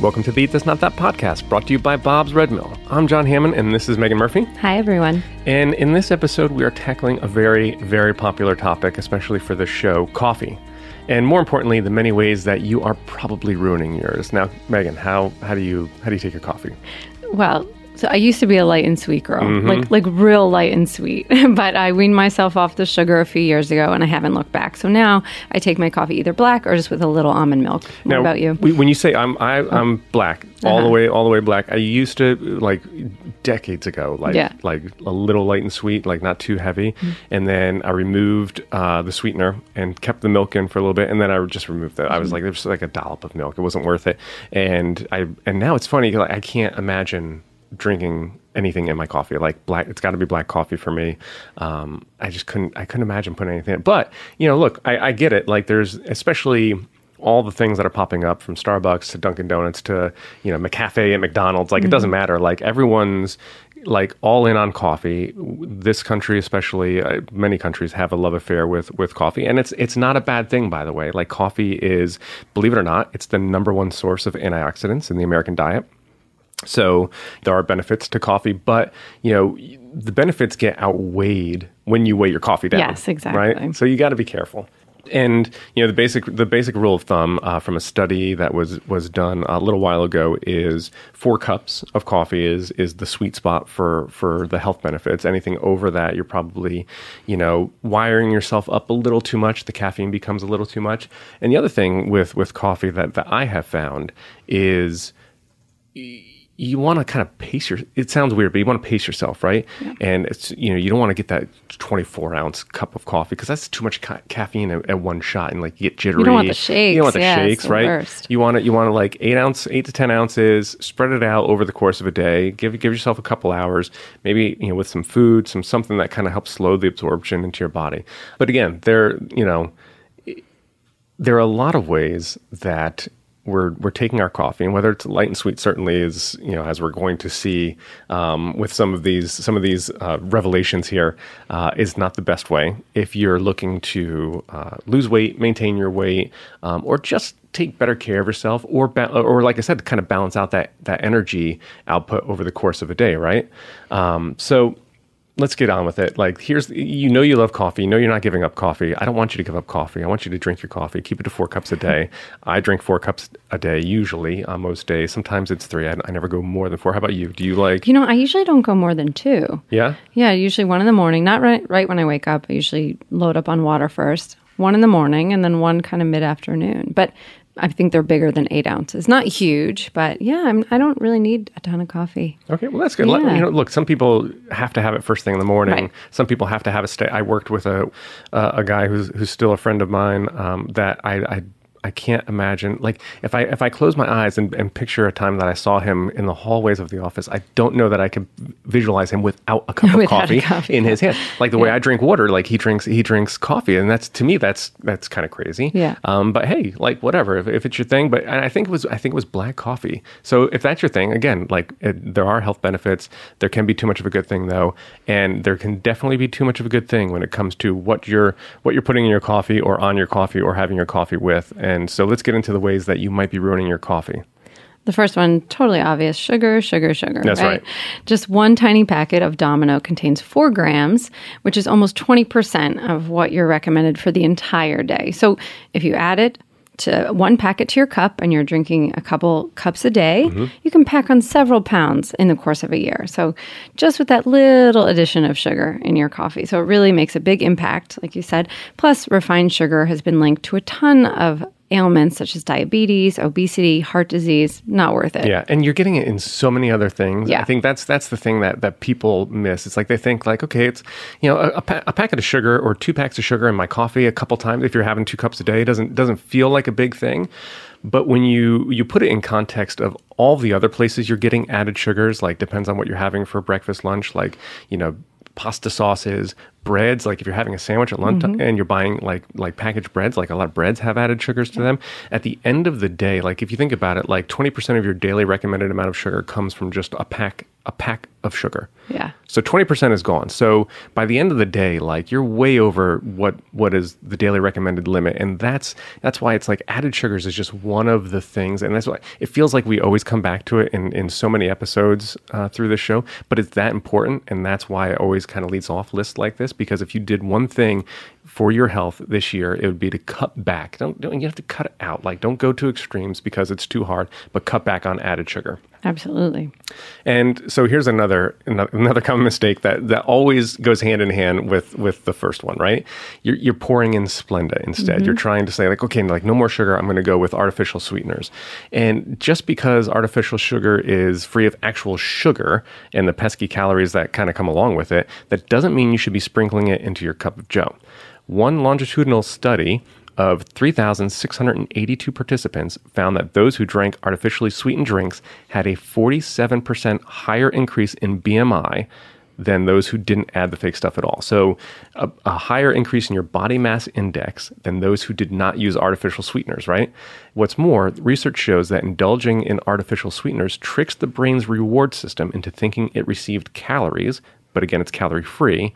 Welcome to the Eat This Not That podcast, brought to you by Bob's Red Mill. I'm John Hammond, and this is Megan Murphy. Hi, everyone. And in this episode, we are tackling a very, very popular topic, especially for this show coffee. And more importantly, the many ways that you are probably ruining yours. Now, Megan, how, how do you how do you take your coffee? Well, so I used to be a light and sweet girl, Mm-hmm. like like real light and sweet. but I weaned myself off the sugar a few years ago, and I haven't looked back. So now I take my coffee either black or just with a little almond milk. What Now, about you? we- When you say I'm I, I'm black, all the Uh-huh. way all the way black. I used to like decades ago, like Yeah. like a little light and sweet, like not too heavy, Mm-hmm. and then I removed uh, the sweetener and kept the milk in for a little bit, and then I just removed it. I Mm-hmm. was like, there's like a dollop of milk. It wasn't worth it, and I and now it's funny. Like, I can't imagine drinking anything in my coffee. Like black it's got to be black coffee for me. Um, i just couldn't i couldn't imagine putting anything in. but you know look I, I get it. Like there's especially all the things that are popping up from starbucks to dunkin donuts to you know mccafe at mcdonald's like it doesn't matter. Like everyone's like all in on coffee. This country especially uh, many countries have a love affair with with coffee. And it's it's not a bad thing by the way. Like coffee is believe it or not it's the number one source of antioxidants in the american diet so there are benefits to coffee, but you know the benefits get outweighed when you weigh your coffee down. Yes, exactly. Right. So you got to be careful. And you know the basic the basic rule of thumb uh, from a study that was was done a little while ago is four cups of coffee is is the sweet spot for for the health benefits. Anything over that, you're probably you know wiring yourself up a little too much. The caffeine becomes a little too much. And the other thing with with coffee that that I have found is you want to kind of pace your it sounds weird but you want to pace yourself right and it's you know you don't want to get that 24 ounce cup of coffee because that's too much ca- caffeine at, at one shot and like you get jittery you don't want the shakes. you don't want the shakes. Yeah, shakes the right worst. you want it you want to like eight ounce eight to ten ounces spread it out over the course of a day give give yourself a couple hours maybe you know with some food some something that kind of helps slow the absorption into your body but again there you know there are a lot of ways that we're we're taking our coffee, and whether it's light and sweet, certainly is you know as we're going to see um, with some of these some of these uh, revelations here, uh, is not the best way if you're looking to uh, lose weight, maintain your weight, um, or just take better care of yourself, or ba- or like I said, kind of balance out that that energy output over the course of a day, right? Um, so let's get on with it. Like, here's you know you love coffee. You know you're not giving up coffee. I don't want you to give up coffee. I want you to drink your coffee. Keep it to four cups a day. I drink four cups a day usually on most days. Sometimes it's three. I, I never go more than four. How about you? Do you like? You know, I usually don't go more than two. yeah. Yeah, usually one in the morning, not right, right when I wake up. I usually load up on water first, one in the morning, and then one kind of mid afternoon. But I think they're bigger than eight ounces. Not huge, but yeah, I'm, I don't really need a ton of coffee. Okay, well that's good. Let- You know, look, some people have to have it first thing in the morning. Right. Some people have to have a stay. I worked with a uh, a guy who's who's still a friend of mine um, that I. I I can't imagine like if I if I close my eyes and, and picture a time that I saw him in the hallways of the office, I don't know that I could visualize him without a cup of Without coffee, coffee. in his hand. Like the way I drink water, like he drinks he drinks coffee, and that's to me that's that's kind of crazy. Yeah. Um, but hey, like whatever, if, if it's your thing. But and I think it was I think it was black coffee. So if that's your thing, again, like it, there are health benefits. There can be too much of a good thing though, and there can definitely be too much of a good thing when it comes to what you're what you're putting in your coffee or on your coffee or having your coffee with. And so let's get into the ways that you might be ruining your coffee. The first one, totally obvious sugar, sugar, sugar. That's right. Just one tiny packet of Domino contains four grams, which is almost 20% of what you're recommended for the entire day. So if you add it to one packet to your cup and you're drinking a couple cups a day, Mm-hmm. you can pack on several pounds in the course of a year. So just with that little addition of sugar in your coffee. So it really makes a big impact, like you said. Plus, refined sugar has been linked to a ton of ailments such as diabetes, obesity, heart disease. Not worth it. Yeah, and you're getting it in so many other things. Yeah. I think that's that's the thing that that people miss. It's like they think like, okay, it's you know a, a, pa- a packet of sugar or two packs of sugar in my coffee a couple times. If you're having two cups a day, doesn't doesn't feel like a big thing. But when you you put it in context of all the other places you're getting added sugars, like depends on what you're having for breakfast, lunch, like you know pasta sauces, breads, like if you're having a sandwich at lunch Mm-hmm. and you're buying like like packaged breads, like a lot of breads have added sugars to them. At the end of the day, like if you think about it, like 20% of your daily recommended amount of sugar comes from just a pack a pack of sugar. Yeah. So 20% is gone. So by the end of the day, like you're way over what what is the daily recommended limit. And that's that's why it's like added sugars is just one of the things. And that's why it feels like we always come back to it in, in so many episodes uh, through this show. But it's that important. And that's why it always kind of leads off lists like this. Because if you did one thing for your health this year, it would be to cut back. Don't, don't you have to cut it out. Like don't go to extremes because it's too hard, but cut back on added sugar. Absolutely. And so here's another another common mistake that, that always goes hand in hand with with the first one, right? You're, you're pouring in Splenda instead. You're mm-hmm. trying to say like, okay, like no more sugar. I'm going to go with artificial sweeteners. And just because artificial sugar is free of actual sugar and the pesky calories that kind of come along with it, that doesn't mean you should be sprinkling it into your cup of Joe. One longitudinal study of 3,682 participants found that those who drank artificially sweetened drinks had a 47% higher increase in BMI than those who didn't add the fake stuff at all. So, a, a higher increase in your body mass index than those who did not use artificial sweeteners, right? What's more, research shows that indulging in artificial sweeteners tricks the brain's reward system into thinking it received calories, but again, it's calorie free.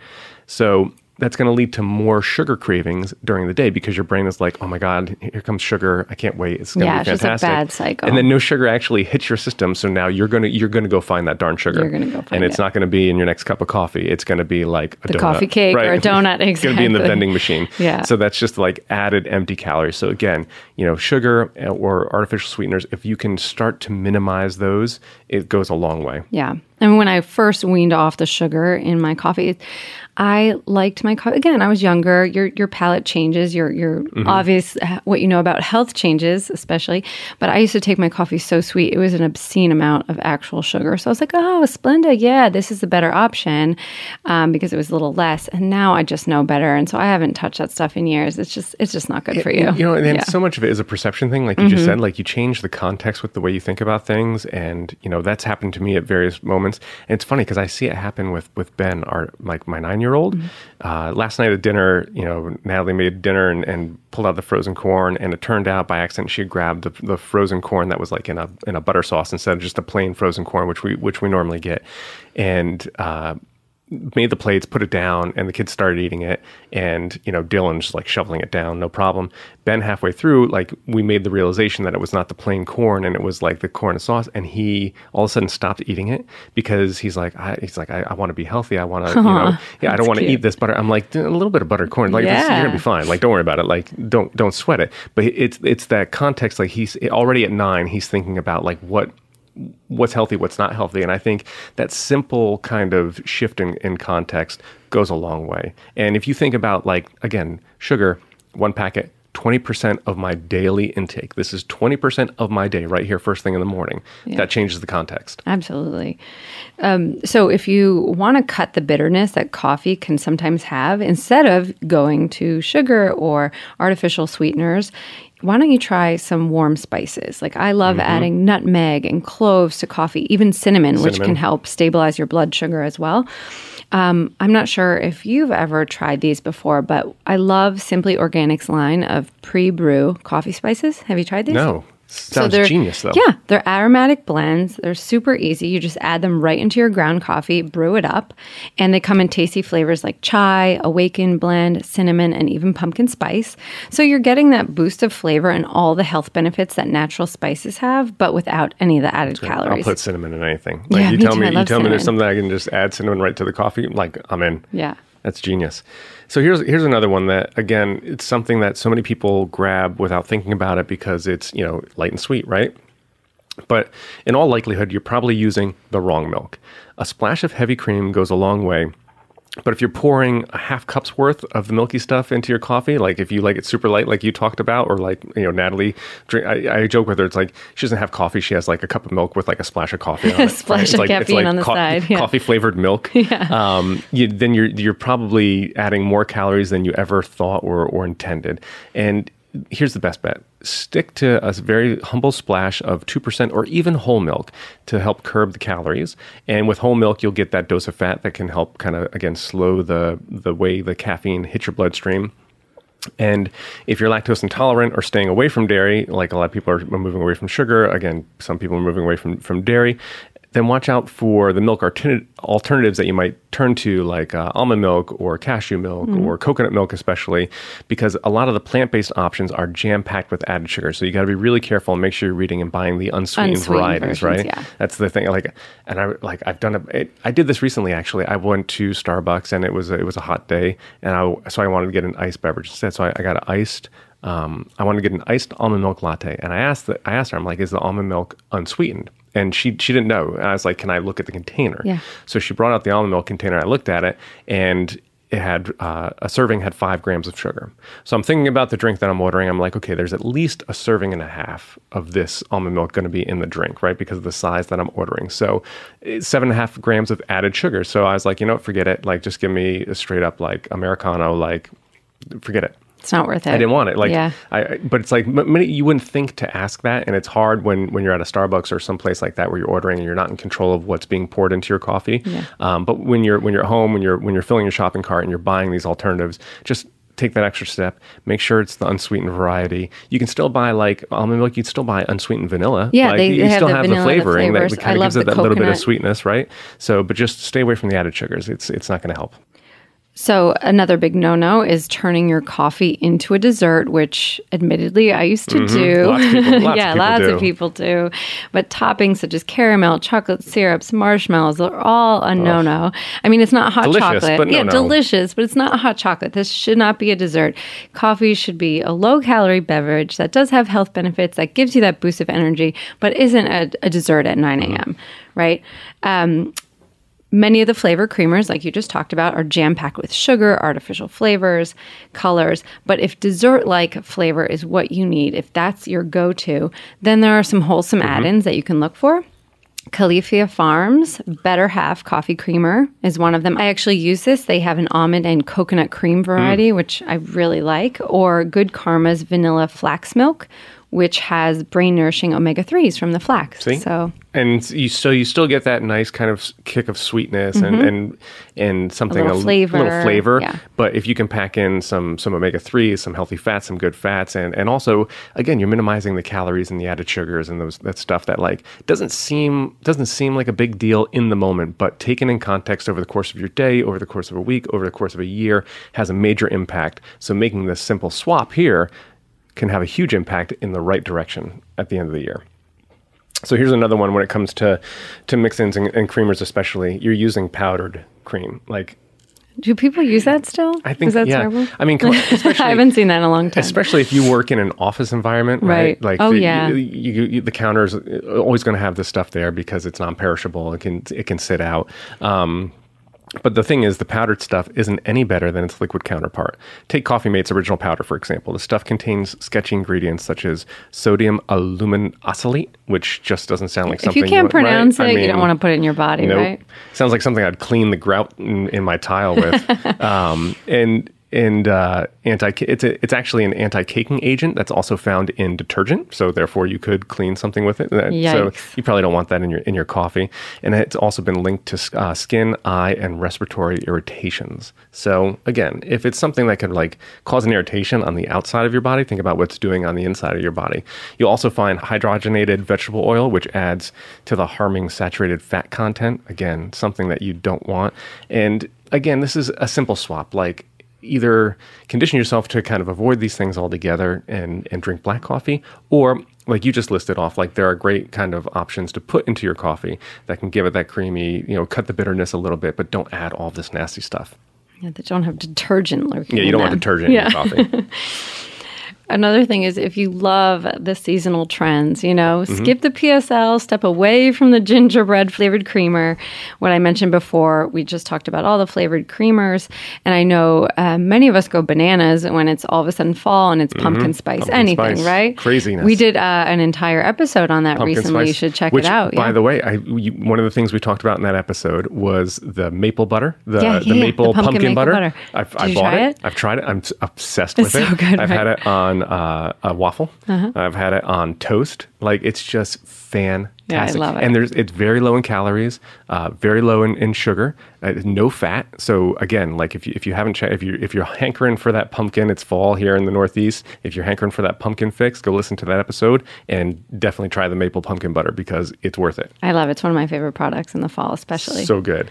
So, that's going to lead to more sugar cravings during the day because your brain is like, oh my God, here comes sugar. I can't wait. It's going to Yeah, be it's just a bad cycle. And then no sugar actually hits your system. So now you're going to, you're going to go find that darn sugar. You're gonna go find And it's it. not going to be in your next cup of coffee. It's going to be like a The donut, coffee cake or a donut, it's going to be in the vending machine. Yeah. So that's just like added empty calories. So again, you know, sugar uh, or artificial sweeteners, if you can start to minimize those, it goes a long way. Yeah. And when I first weaned off the sugar in my coffee, I liked my coffee. Again, I was younger. Your your palate changes. Your your Mm-hmm. obvious what you know about health changes, especially. But I used to take my coffee so sweet; it was an obscene amount of actual sugar. So I was like, "Oh, Splenda, yeah, this is the better option," um, because it was a little less. And now I just know better, and so I haven't touched that stuff in years. It's just it's just not good for you. You know, and Yeah. so much of it is a perception thing, like you just said. Like you change the context with the way you think about things, and you know that's happened to me at various moments. And it's funny because I see it happen with with Ben, our like my nine year old. Uh, last night at dinner, you know, Natalie made dinner and, and pulled out the frozen corn, and it turned out by accident she had grabbed the, the frozen corn that was like in a in a butter sauce instead of just a plain frozen corn, which we which we normally get, and. Uh, made the plates, put it down, and the kids started eating it. And you know, Dylan's like shoveling it down, no problem. Ben halfway through, like we made the realization that it was not the plain corn, and it was like the corn and sauce. And he all of a sudden stopped eating it because he's like, I, he's like, I, I want to be healthy. I want to, you know, yeah, I don't want to eat this butter. I'm like, a little bit of buttered corn, like this, you're gonna be fine. Like, don't worry about it. Like, don't don't sweat it. But it's it's that context. Like he's already at nine. He's thinking about like what what's healthy, what's not healthy. And I think that simple kind of shift in, in context goes a long way. And if you think about, like, again, sugar, one packet, 20% of my daily intake. This is 20% of my day right here, first thing in the morning. That changes the context. Absolutely. Um, so, if you want to cut the bitterness that coffee can sometimes have, instead of going to sugar or artificial sweeteners, why don't you try some warm spices? Like, I love adding nutmeg and cloves to coffee, even cinnamon, which can help stabilize your blood sugar as well. Um, I'm not sure if you've ever tried these before, but I love Simply Organic's line of pre brew coffee spices. Have you tried these? No. Sounds they're- genius, though. Yeah, they're aromatic blends. They're super easy. You just add them right into your ground coffee, brew it up, and they come in tasty flavors like chai, awaken blend, cinnamon, and even pumpkin spice. So you're getting that boost of flavor and all the health benefits that natural spices have, but without any of the added calories. I'll put cinnamon in anything. Like Yeah, you me tell too. me, I you tell me there's something I can just add cinnamon right to the coffee. Like I'm in. yeah. That's genius. So here's here's another one that again, it's something that so many people grab without thinking about it because it's, you know, light and sweet, right? But in all likelihood, you're probably using the wrong milk. A splash of heavy cream goes a long way. But if you're pouring a half cup's worth of the milky stuff into your coffee, like if you like it super light, like you talked about, or like you know Natalie, drink, I, I joke with her. It's like she doesn't have coffee; she has like a cup of milk with like a splash of coffee on it. splash It's of like, it's caffeine like on the side, yeah. Coffee flavored milk. Yeah. Um, you, then you're you're probably adding more calories than you ever thought or or intended. And here's the best bet: stick to a very humble splash of 2% or even whole milk to help curb the calories. And with whole milk, you'll get that dose of fat that can help kind of, again, slow the, the way the caffeine hits your bloodstream. And if you're lactose intolerant or staying away from dairy, like a lot of people are moving away from sugar, again, some people are moving away from, from dairy, then watch out for the milk altern- alternatives that you might turn to, like uh, almond milk or cashew milk mm. or coconut milk, especially, because a lot of the plant based options are jam packed with added sugar. So you got to be really careful and make sure you're reading and buying the unsweetened, unsweetened varieties, versions, right? Yeah. That's the thing. Like, and I like I've done a, it, I did this recently actually. I went to Starbucks and it was a, it was a hot day, and I so I wanted to get an iced beverage instead. So I, I got an iced um, I wanted to get an iced almond milk latte, and I asked the, I asked her, I'm like, is the almond milk unsweetened? And she she didn't know. And I was like, "Can I look at the container?" Yeah. So she brought out the almond milk container. I looked at it, and it had uh, a serving had five grams of sugar. So I'm thinking about the drink that I'm ordering. I'm like, okay, there's at least a serving and a half of this almond milk going to be in the drink, right? Because of the size that I'm ordering. So seven and a half grams of added sugar. So I was like, you know what, forget it. Like, just give me a straight up like americano. Like, forget it. It's not worth it. I didn't want it. Like, yeah. I, but it's like you wouldn't think to ask that, and it's hard when when you're at a Starbucks or someplace like that where you're ordering and you're not in control of what's being poured into your coffee. Yeah. Um, but when you're when you're at home, when you're when you're filling your shopping cart and you're buying these alternatives, just take that extra step. Make sure it's the unsweetened variety. You can still buy like almond milk. You can still buy unsweetened vanilla. Yeah, like, they, you they still have, the, have the flavoring the that kind of gives it that coconut. little bit of sweetness, right? So, but just stay away from the added sugars. It's it's not going to help. So, another big no no is turning your coffee into a dessert, which admittedly I used to mm-hmm. do. Lots people, lots yeah, of lots do. of people do. But toppings such as caramel, chocolate syrups, marshmallows are all a no no. I mean, it's not hot delicious, chocolate. Yeah, delicious, but it's not hot chocolate. This should not be a dessert. Coffee should be a low calorie beverage that does have health benefits, that gives you that boost of energy, but isn't a, a dessert at 9 a.m., mm-hmm. right? Um, Many of the flavor creamers, like you just talked about, are jam packed with sugar, artificial flavors, colors. But if dessert like flavor is what you need, if that's your go to, then there are some wholesome mm-hmm. add ins that you can look for. Califia Farms Better Half Coffee Creamer is one of them. I actually use this. They have an almond and coconut cream variety, mm. which I really like, or Good Karma's Vanilla Flax Milk, which has brain nourishing omega 3s from the flax. See? So and you so you still get that nice kind of kick of sweetness mm-hmm. and, and and something a little a flavor, little flavor. Yeah. But if you can pack in some some omega threes, some healthy fats, some good fats, and and also again you're minimizing the calories and the added sugars and those that stuff that like doesn't seem doesn't seem like a big deal in the moment, but taken in context over the course of your day, over the course of a week, over the course of a year, has a major impact. So making this simple swap here can have a huge impact in the right direction at the end of the year. So here's another one when it comes to to mix-ins and, and creamers, especially. You're using powdered cream, like do people use that still? I think Is that yeah. terrible? I mean, on, I haven't seen that in a long time. Especially if you work in an office environment, right? right. Like, oh the, yeah, you, you, you, the counter's always going to have this stuff there because it's non-perishable. It can it can sit out. Um, but the thing is, the powdered stuff isn't any better than its liquid counterpart. Take Coffee Mate's original powder, for example. The stuff contains sketchy ingredients such as sodium aluminosilicate, which just doesn't sound like something. If you can't you, pronounce right? it, I mean, you don't want to put it in your body, nope. right? Sounds like something I'd clean the grout in, in my tile with. um, and and uh, anti it's a, it's actually an anti-caking agent that's also found in detergent. So therefore, you could clean something with it. Yikes. So you probably don't want that in your in your coffee. And it's also been linked to uh, skin, eye, and respiratory irritations. So again, if it's something that could like cause an irritation on the outside of your body, think about what's doing on the inside of your body. You'll also find hydrogenated vegetable oil, which adds to the harming saturated fat content. Again, something that you don't want. And again, this is a simple swap. Like either condition yourself to kind of avoid these things altogether and, and drink black coffee, or like you just listed off, like there are great kind of options to put into your coffee that can give it that creamy, you know, cut the bitterness a little bit, but don't add all this nasty stuff. Yeah, they don't have detergent lurking. Yeah, you don't want detergent yeah. in your coffee. Another thing is if you love the seasonal trends, you know, Mm-hmm. skip the PSL, step away from the gingerbread flavored creamer. What I mentioned before, we just talked about all the flavored creamers. And I know uh, many of us go bananas when it's all of a sudden fall and it's pumpkin spice, Mm-hmm. Pumpkin anything, spice. right? Craziness. We did uh, an entire episode on that Pumpkin recently. spice, You should check which, it out. By yeah. the way, I, you, one of the things we talked about in that episode was the maple butter, the, Yeah, the maple the pumpkin maple butter. butter. I've, Did I you bought try it. it? I've tried it. I'm obsessed It's with it. so good, I've right? had it on on uh, a waffle. I've had it on toast. Like it's just fantastic. Yeah, I love it. And there's it's very low in calories, uh, very low in, in sugar, uh, no fat. So again, like if you if you haven't che- if you if you're hankering for that pumpkin, it's fall here in the Northeast. If you're hankering for that pumpkin fix, go listen to that episode and definitely try the maple pumpkin butter because it's worth it. I love it. It's one of my favorite products in the fall, especially. So good.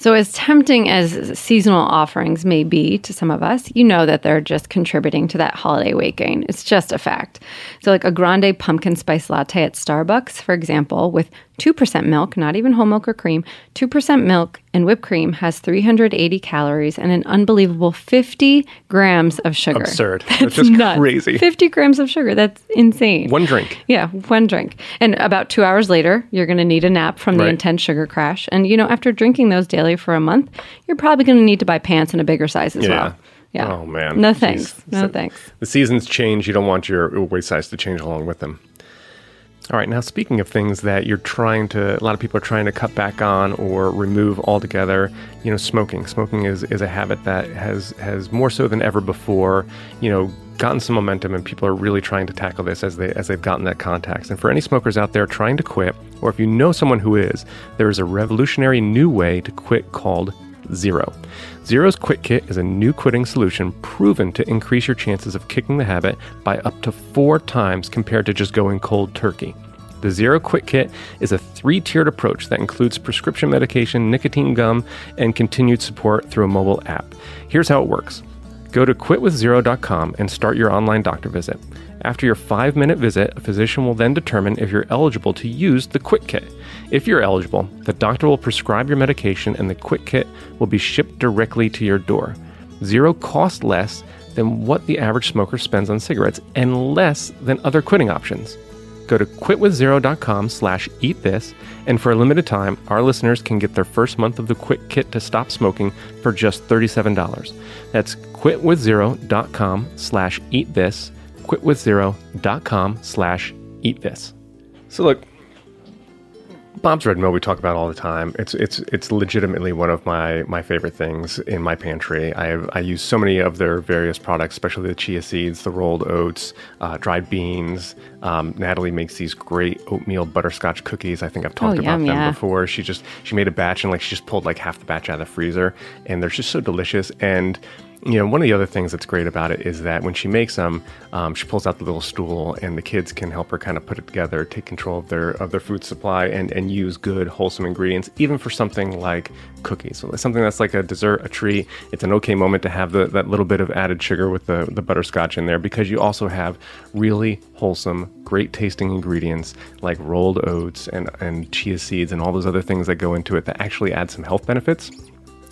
So, as tempting as seasonal offerings may be to some of us, you know that they're just contributing to that holiday weight gain. It's just a fact. So, like a grande pumpkin spice latte at Starbucks, for example, with 2% milk, not even whole milk or cream, 2% milk and whipped cream has 380 calories and an unbelievable 50 grams of sugar. Absurd. That's just nuts. crazy. 50 grams of sugar. That's insane. One drink. Yeah, one drink. And about two hours later, you're going to need a nap from the Right. intense sugar crash. And, you know, after drinking those daily for a month, you're probably going to need to buy pants in a bigger size as Yeah. well. Yeah. Oh, man. No Jeez. thanks. No So- thanks. The seasons change. You don't want your waist size to change along with them. All right, now speaking of things that you're trying to, a lot of people are trying to cut back on or remove altogether. You know, smoking. Smoking is, is a habit that has has more so than ever before. You know, gotten some momentum, and people are really trying to tackle this as they as they've gotten that context. And for any smokers out there trying to quit, or if you know someone who is, there is a revolutionary new way to quit called Zero. Zero's Quit Kit is a new quitting solution proven to increase your chances of kicking the habit by up to four times compared to just going cold turkey. The Zero Quit Kit is a three tiered approach that includes prescription medication, nicotine gum, and continued support through a mobile app. Here's how it works go to quitwithzero.com and start your online doctor visit. After your five minute visit, a physician will then determine if you're eligible to use the Quit Kit. If you're eligible, the doctor will prescribe your medication and the Quit Kit will be shipped directly to your door. Zero costs less than what the average smoker spends on cigarettes and less than other quitting options. Go to quitwithzero.com slash eat this, and for a limited time, our listeners can get their first month of the Quit Kit to stop smoking for just $37. That's quitwithzero.com slash eat this, quitwithzero.com slash eat this. So look, Bob's Red Mill we talk about all the time. It's it's it's legitimately one of my my favorite things in my pantry. I have, I use so many of their various products, especially the chia seeds, the rolled oats, uh, dried beans. Um, Natalie makes these great oatmeal butterscotch cookies. I think I've talked Oh, about yum, them yeah. before. She just she made a batch and like she just pulled like half the batch out of the freezer, and they're just so delicious and you know, one of the other things that's great about it is that when she makes them, um, she pulls out the little stool, and the kids can help her kind of put it together, take control of their of their food supply, and and use good wholesome ingredients, even for something like cookies. So something that's like a dessert, a treat. It's an okay moment to have the, that little bit of added sugar with the the butterscotch in there because you also have really wholesome, great tasting ingredients like rolled oats and and chia seeds and all those other things that go into it that actually add some health benefits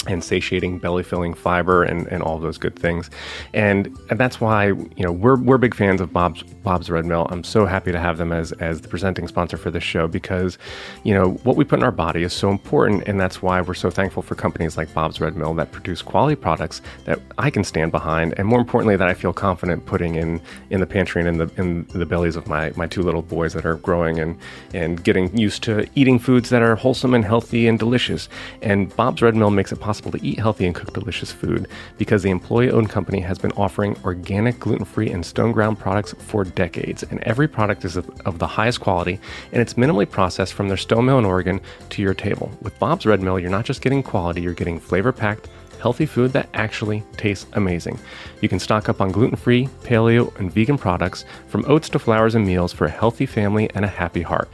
and satiating belly filling fiber and, and all those good things. And, and that's why you know we're, we're big fans of bob's bob's red mill. I'm so happy to have them as as the presenting sponsor for this show because you know what we put in our body is so important and that's why we're so thankful for companies like bob's red mill that produce quality products that i can stand behind and more importantly that i feel confident putting in in the pantry and in the in the bellies of my my two little boys that are growing and and getting used to eating foods that are wholesome and healthy and delicious. And bob's red mill makes it possible to eat healthy and cook delicious food because the employee owned company has been offering organic, gluten free, and stone ground products for decades. And every product is of, of the highest quality and it's minimally processed from their stone mill in Oregon to your table. With Bob's Red Mill, you're not just getting quality, you're getting flavor packed, healthy food that actually tastes amazing. You can stock up on gluten free, paleo, and vegan products from oats to flours and meals for a healthy family and a happy heart.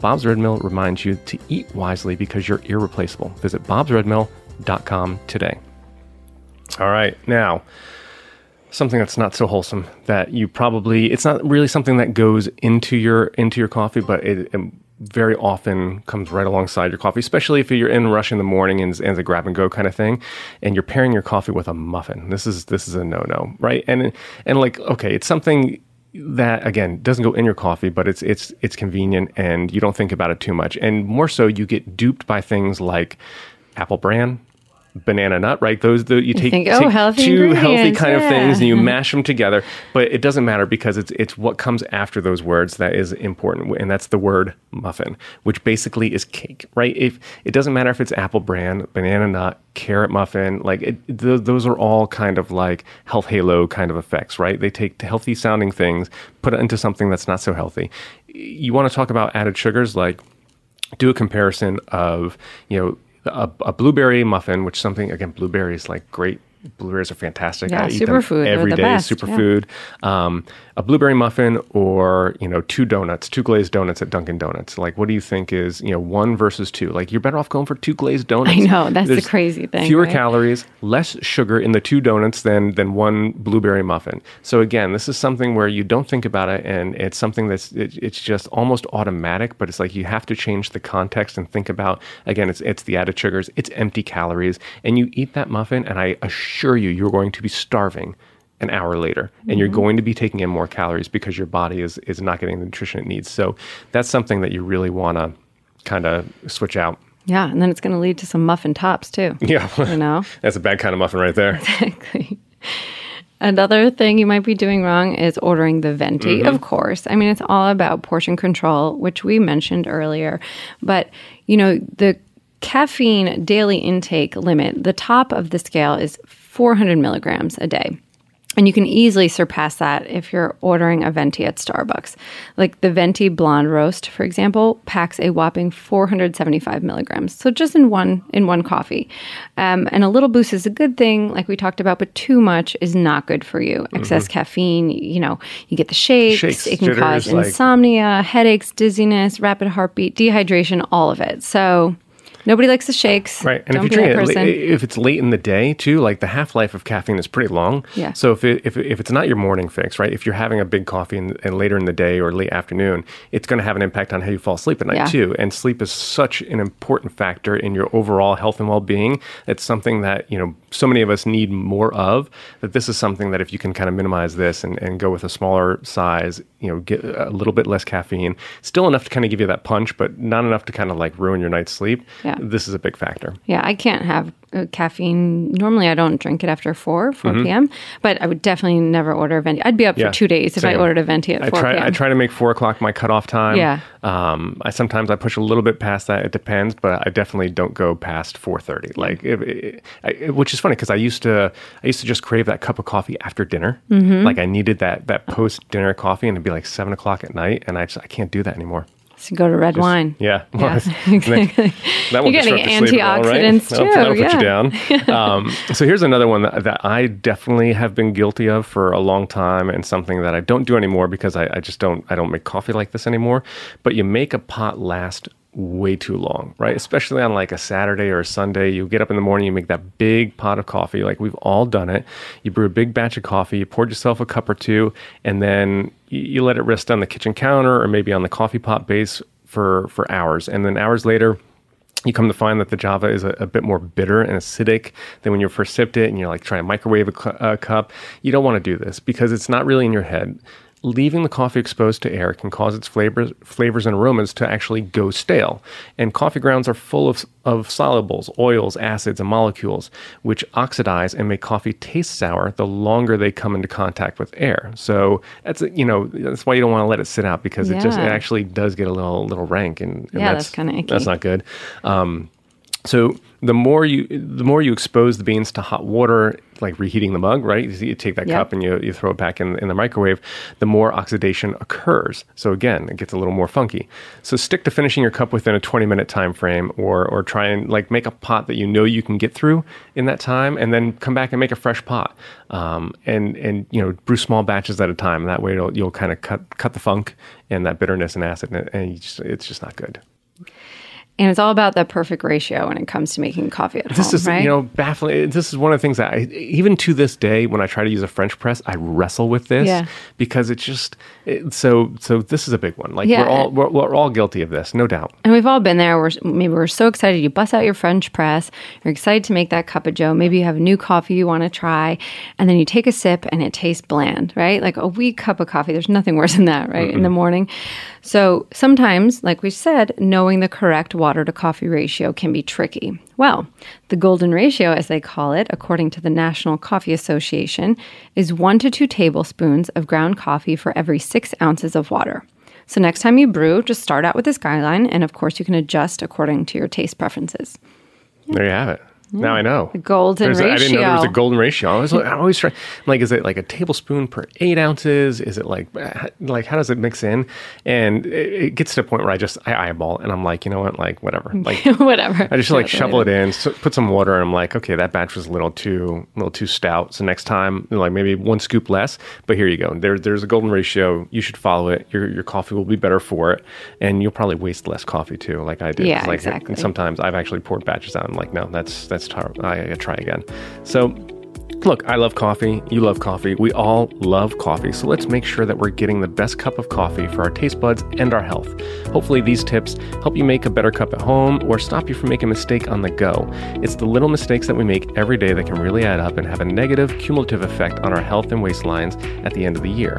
Bob's Red Mill reminds you to eat wisely because you're irreplaceable. Visit bobsredmill.com today. All right, now something that's not so wholesome that you probably it's not really something that goes into your into your coffee, but it, it very often comes right alongside your coffee, especially if you're in rush in the morning and, and it's a grab and go kind of thing, and you're pairing your coffee with a muffin. This is this is a no no, right? And and like okay, it's something that again doesn't go in your coffee but it's it's it's convenient and you don't think about it too much and more so you get duped by things like apple bran banana nut, right? Those the, you, take, think, oh, take healthy two healthy kind of things and you mm-hmm. mash them together. But it doesn't matter because it's it's what comes after those words that is important, and that's the word muffin, which basically is cake, right? If it doesn't matter if it's apple bran, banana nut, carrot muffin, like it, th- those are all kind of like health halo kind of effects, right? They take healthy sounding things, put it into something that's not so healthy. You want to talk about added sugars, like do a comparison of you know a, a blueberry muffin, which something again, blueberries like great. Blueberries are fantastic. Yeah, I eat them superfood. They're every the day. best, yeah. Superfood. Um, a blueberry muffin, or you know, two donuts, two glazed donuts at Dunkin' Donuts. Like, what do you think is you know one versus two? Like, you're better off going for two glazed donuts. I know, that's the crazy thing, Fewer right? calories, less sugar in the two donuts than than one blueberry muffin. So again, this is something where you don't think about it, and it's something that's it, it's just almost automatic. But it's like you have to change the context and think about again. It's it's the added sugars, it's empty calories, and you eat that muffin, and I assure you, you're going to be starving an hour later and Mm-hmm. you're going to be taking in more calories because your body is is not getting the nutrition it needs so that's something that you really want to kind of switch out Yeah, and then it's going to lead to some muffin tops too. yeah You know? that's a bad kind of muffin right there Exactly. Another thing you might be doing wrong is ordering the venti, Mm-hmm. of course. I mean, it's all about portion control, which we mentioned earlier. But, you know, the caffeine daily intake limit, the top of the scale is 400 milligrams a day. And you can easily surpass that if you're ordering a venti at Starbucks. Like the venti blonde roast, for example, packs a whopping 475 milligrams. So just in one in one coffee, um, and a little boost is a good thing, like we talked about. But too much is not good for you. Excess caffeine, you know, you get the shakes. Shakes, it can cause jitters, like- insomnia, headaches, dizziness, rapid heartbeat, dehydration, all of it. So nobody likes the shakes. Right, and Don't if you drink it, person. if it's late in the day too, like the half life of caffeine is pretty long. Yeah. So if it, if if it's not your morning fix, right? If you're having a big coffee and, and later in the day or late afternoon, it's going to have an impact on how you fall asleep at night Yeah. too. And sleep is such an important factor in your overall health and well being. It's something that you know so many of us need more of. That this is something that if you can kind of minimize this and, and go with a smaller size, you know, get a little bit less caffeine, still enough to kind of give you that punch, but not enough to kind of like ruin your night's sleep. Yeah. This is a big factor. Yeah, I can't have uh, caffeine. Normally, I don't drink it after 4, 4 p.m., but I would definitely never order a venti. I'd be up Mm-hmm. Yeah, for two days if I ordered a venti at I 4 try. p.m. I try to make four o'clock my cutoff time. Yeah. Um, I sometimes I push a little bit past that. It depends, but I definitely don't go past four thirty. Like, if, it, I, which is funny because I used to. I used to just crave that cup of coffee after dinner. Mm-hmm. Like I needed that that post dinner coffee, and be like seven o'clock at night, and I just I can't do that anymore. So go to red wine. Yeah, Yeah, exactly. That won't You're getting disrupt your sleep at all, right? antioxidants That'll- too, That'll put you down. um, so here's another one that, that I definitely have been guilty of for a long time, and something that I don't do anymore because I, I just don't I don't make coffee like this anymore. But you make a pot last way too long, right? Especially on like a Saturday or a Sunday. You get up in the morning, you make that big pot of coffee. Like we've all done it. You brew a big batch of coffee, you poured yourself a cup or two, and then you, let it rest on the kitchen counter or maybe on the coffee pot base for for hours. And then hours later, you come to find that the Java is a, a bit more bitter and acidic than when you first sipped it, and you're like trying to microwave a, cu- a cup. You don't want to do this because it's not really in your head. Leaving the coffee exposed to air can cause its flavors, flavors and aromas to actually go stale. And coffee grounds are full of, of solubles, oils, acids, and molecules, which oxidize and make coffee taste sour the longer they come into contact with air. So that's you know that's why you don't want to let it sit out because it just it actually does get a little little rank and, and Yeah, that's kinda. That's not good. Um, so the more you the more you expose the beans to hot water, like reheating the mug, right? You take that Yep. cup and you, you throw it back in, in the microwave, the more oxidation occurs. So again, it gets a little more funky. So stick to finishing your cup within a 20 minute time frame or or try and like make a pot that you know you can get through in that time and then come back and make a fresh pot. Um, and and you know, brew small batches at a time. That way it'll, you'll kind of cut cut the funk and that bitterness and acid and, just, it's just not good. And it's all about that perfect ratio when it comes to making coffee at This home, is right? you know baffling. Eh, this is one of the things that I, even to this day, when I try to use a French press, I wrestle with this Yeah. because it's just it, so. So this is a big one. Like Yeah. we're all we're, we're all guilty of this, no doubt. And we've all been there. We're maybe we're so excited. You bust out your French press. You're excited to make that cup of Joe. Maybe you have a new coffee you want to try, and then you take a sip and it tastes bland, right? Like a weak cup of coffee. There's nothing worse than that, right? In the morning. So sometimes, like we said, knowing the correct water water to coffee ratio can be tricky. Well, the golden ratio, as they call it, according to the National Coffee Association, is one to two tablespoons of ground coffee for every six ounces of water. So, next time you brew, just start out with this guideline, and of course, you can adjust according to your taste preferences. There you have it. Now I know. The golden There's ratio. I didn't know there was a golden ratio. I was I always try. Like, is it like a tablespoon per eight ounces? Is it like like how does it mix in? And it, it gets to a point where I just I eyeball and I'm like, you know what, like whatever. Like Whatever. I just like shovel it in, so put some water, and I'm like, okay, that batch was a little too a little too stout. So next time, like maybe one scoop less. But here you go. There, there's a golden ratio. You should follow it. Your your coffee will be better for it, and you'll probably waste less coffee too, like I did. Yeah, like, exactly. Sometimes I've actually poured batches out. I'm like, no, that's that's tar- I gotta try again. So. Look, I love coffee. You love coffee. We all love coffee. So let's make sure that we're getting the best cup of coffee for our taste buds and our health. Hopefully, these tips help you make a better cup at home or stop you from making a mistake on the go. It's the little mistakes that we make every day that can really add up and have a negative cumulative effect on our health and waistlines at the end of the year.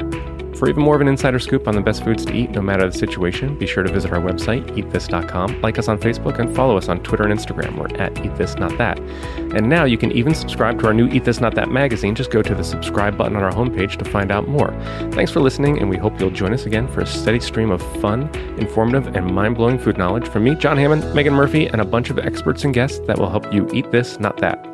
For even more of an insider scoop on the best foods to eat, no matter the situation, be sure to visit our website, eatthis.com, like us on Facebook, and follow us on Twitter and Instagram. We're at Eat This Not That. And now you can even subscribe to our new Eat This Not That magazine. Just go to the subscribe button on our homepage to find out more. Thanks for listening, and we hope you'll join us again for a steady stream of fun, informative, and mind blowing food knowledge from me, John Hammond, Megan Murphy, and a bunch of experts and guests that will help you eat this, not that.